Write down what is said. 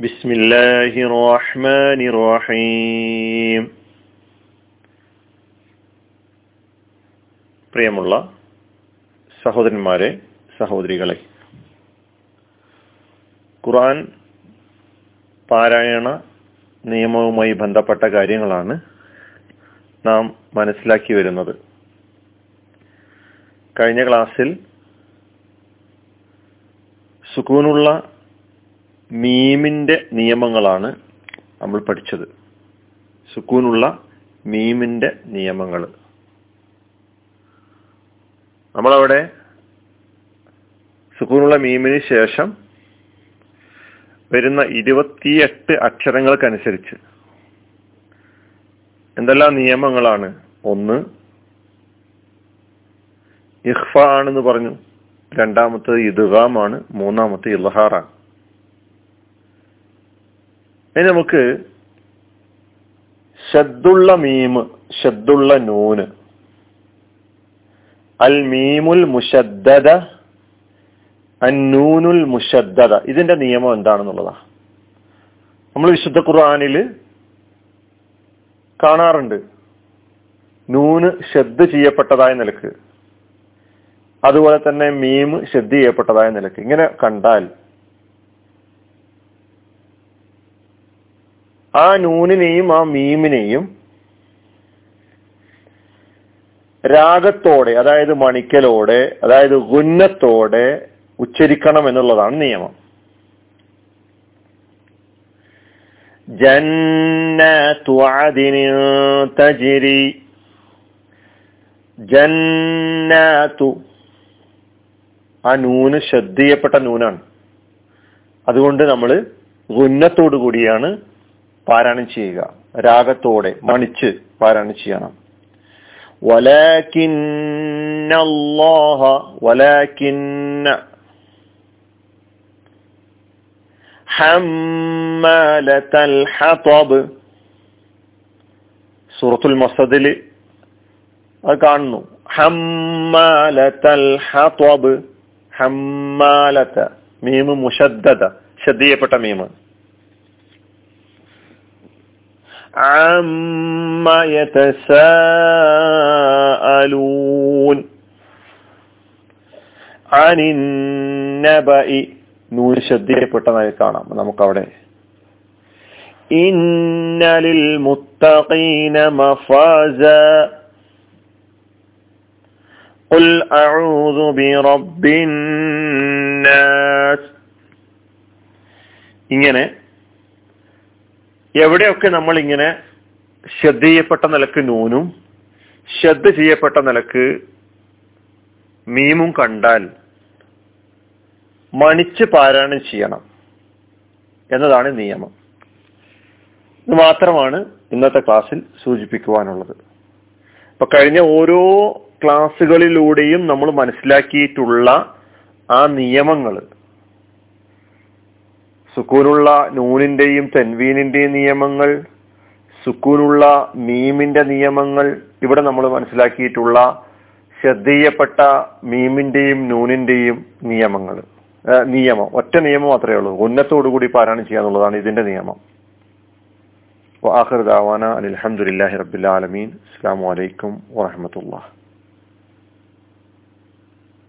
بسم الله الرحمن الرحيم പ്രിയമുള്ള സഹോദരന്മാരെ സഹോദരികളെ ഖുർആൻ പാരായണ നിയമവുമായി ബന്ധപ്പെട്ട കാര്യങ്ങളാണ് നാം മനസ്സിലാക്കി വരുന്നത് കഴിഞ്ഞ ക്ലാസ്സിൽ സുക്കൂനുള്ള മീമിന്റെ നിയമങ്ങളാണ് നമ്മൾ പഠിച്ചത്. സുക്കൂനുള്ള മീമിന്റെ നിയമങ്ങൾ നമ്മളവിടെ സുക്കൂനുള്ള മീമിന് ശേഷം വരുന്ന ഇരുപത്തിയെട്ട് അക്ഷരങ്ങൾക്കനുസരിച്ച് എന്തെല്ലാം നിയമങ്ങളാണ്? ഒന്ന് ഇഹ്ഫ ആണെന്ന് പറഞ്ഞു. രണ്ടാമത്തത് ഇദ്ഗാമാണ് മൂന്നാമത്തെ ഇൽഹാറാണ്. ഇനി നമുക്ക് ഷദ്ദുള്ള മീമ് ഷദ്ദുള്ള നൂന് അൽ മീമുൽ മുഷദ്ദദ അന്നൂനുൽ മുഷദ്ദദ ഇതിന്റെ നിയമം എന്താണെന്നുള്ളതാ. നമ്മൾ വിശുദ്ധ ഖുർആനിൽ കാണാറുണ്ട്. നൂന് ഷദ്ദ് ചെയ്യപ്പെട്ടതായ നിലയ്ക്ക്. അതുപോലെ തന്നെ മീം ഷദ്ദ് ചെയ്യപ്പെട്ടതായ നിലയ്ക്ക്. ഇങ്ങനെ കണ്ടാൽ ആ നൂനിനെയും ആ മീമിനെയും രാഗത്തോടെ അതായത് മണിക്കലോടെ അതായത് ഗുന്നത്തോടെ ഉച്ചരിക്കണം എന്നുള്ളതാണ് നിയമം. ജന്നത്തു തജിരി ജന്നാത്തു ആ നൂന് ശ്രദ്ധ നൂനാണ്. അതുകൊണ്ട് നമ്മൾ ഗുന്നത്തോടു കൂടിയാണ് പാരായണം ചെയ്യുക. രാഗത്തോടെ മണിച്ച് പാരായണം ചെയ്യണം. വലാകിന്ന വലാകിന്ന ഹമ്മലതൽ ഹതബ്. സൂറത്തുൽ മസദിൽ അത് കാണുന്നു. ഹംമാലത്തൽ ഹതബ്. മീമ് മുഷദ്ദത ശ്രദ്ധയപ്പെട്ട മീമ്. عما يتساءلون عن النبأ നൂറ് ശ്രദ്ധയപ്പെട്ടതായി കാണാം നമുക്കവിടെ ഇന്നലിൽ മുത്തഖീന മഫാസ قل أعوذ برب الناس ഇങ്ങനെ എവിടെയൊക്കെ നമ്മൾ ഇങ്ങനെ ശ്രദ്ധ ചെയ്യപ്പെട്ട നിലയ്ക്ക് നൂനും ശ്രദ്ധ ചെയ്യപ്പെട്ട നിലയ്ക്ക് മീമും കണ്ടാൽ മണിച്ച് പാരായണം ചെയ്യണം എന്നതാണ് നിയമം. ഇത് മാത്രമാണ് ഇന്നത്തെ ക്ലാസ്സിൽ സൂചിപ്പിക്കുവാനുള്ളത്. അപ്പൊ കഴിഞ്ഞ ഓരോ ക്ലാസ്സുകളിലൂടെയും നമ്മൾ മനസ്സിലാക്കിയിട്ടുള്ള ആ നിയമങ്ങൾ സുക്കൂനുള്ള നൂനിന്റെയും തെൻവീനിന്റെയും നിയമങ്ങൾ സുക്കൂനുള്ള മീമിന്റെ നിയമങ്ങൾ ഇവിടെ നമ്മൾ മനസ്സിലാക്കിയിട്ടുള്ള ശ്രദ്ധീയപ്പെട്ട മീമിന്റെയും നൂനിന്റെയും നിയമങ്ങൾ. നിയമം. ഒറ്റ നിയമം മാത്രമേ ഉള്ളൂ. ഉന്നത്തോടുകൂടി പാരായണം ചെയ്യാന്നുള്ളതാണ് ഇതിന്റെ നിയമം. വാഹിർ ദാവാന അലഹമുല്ലാഹി ആലമീൻ. അസ്സാം വലൈക്കും വാഹമത്തല്ലാ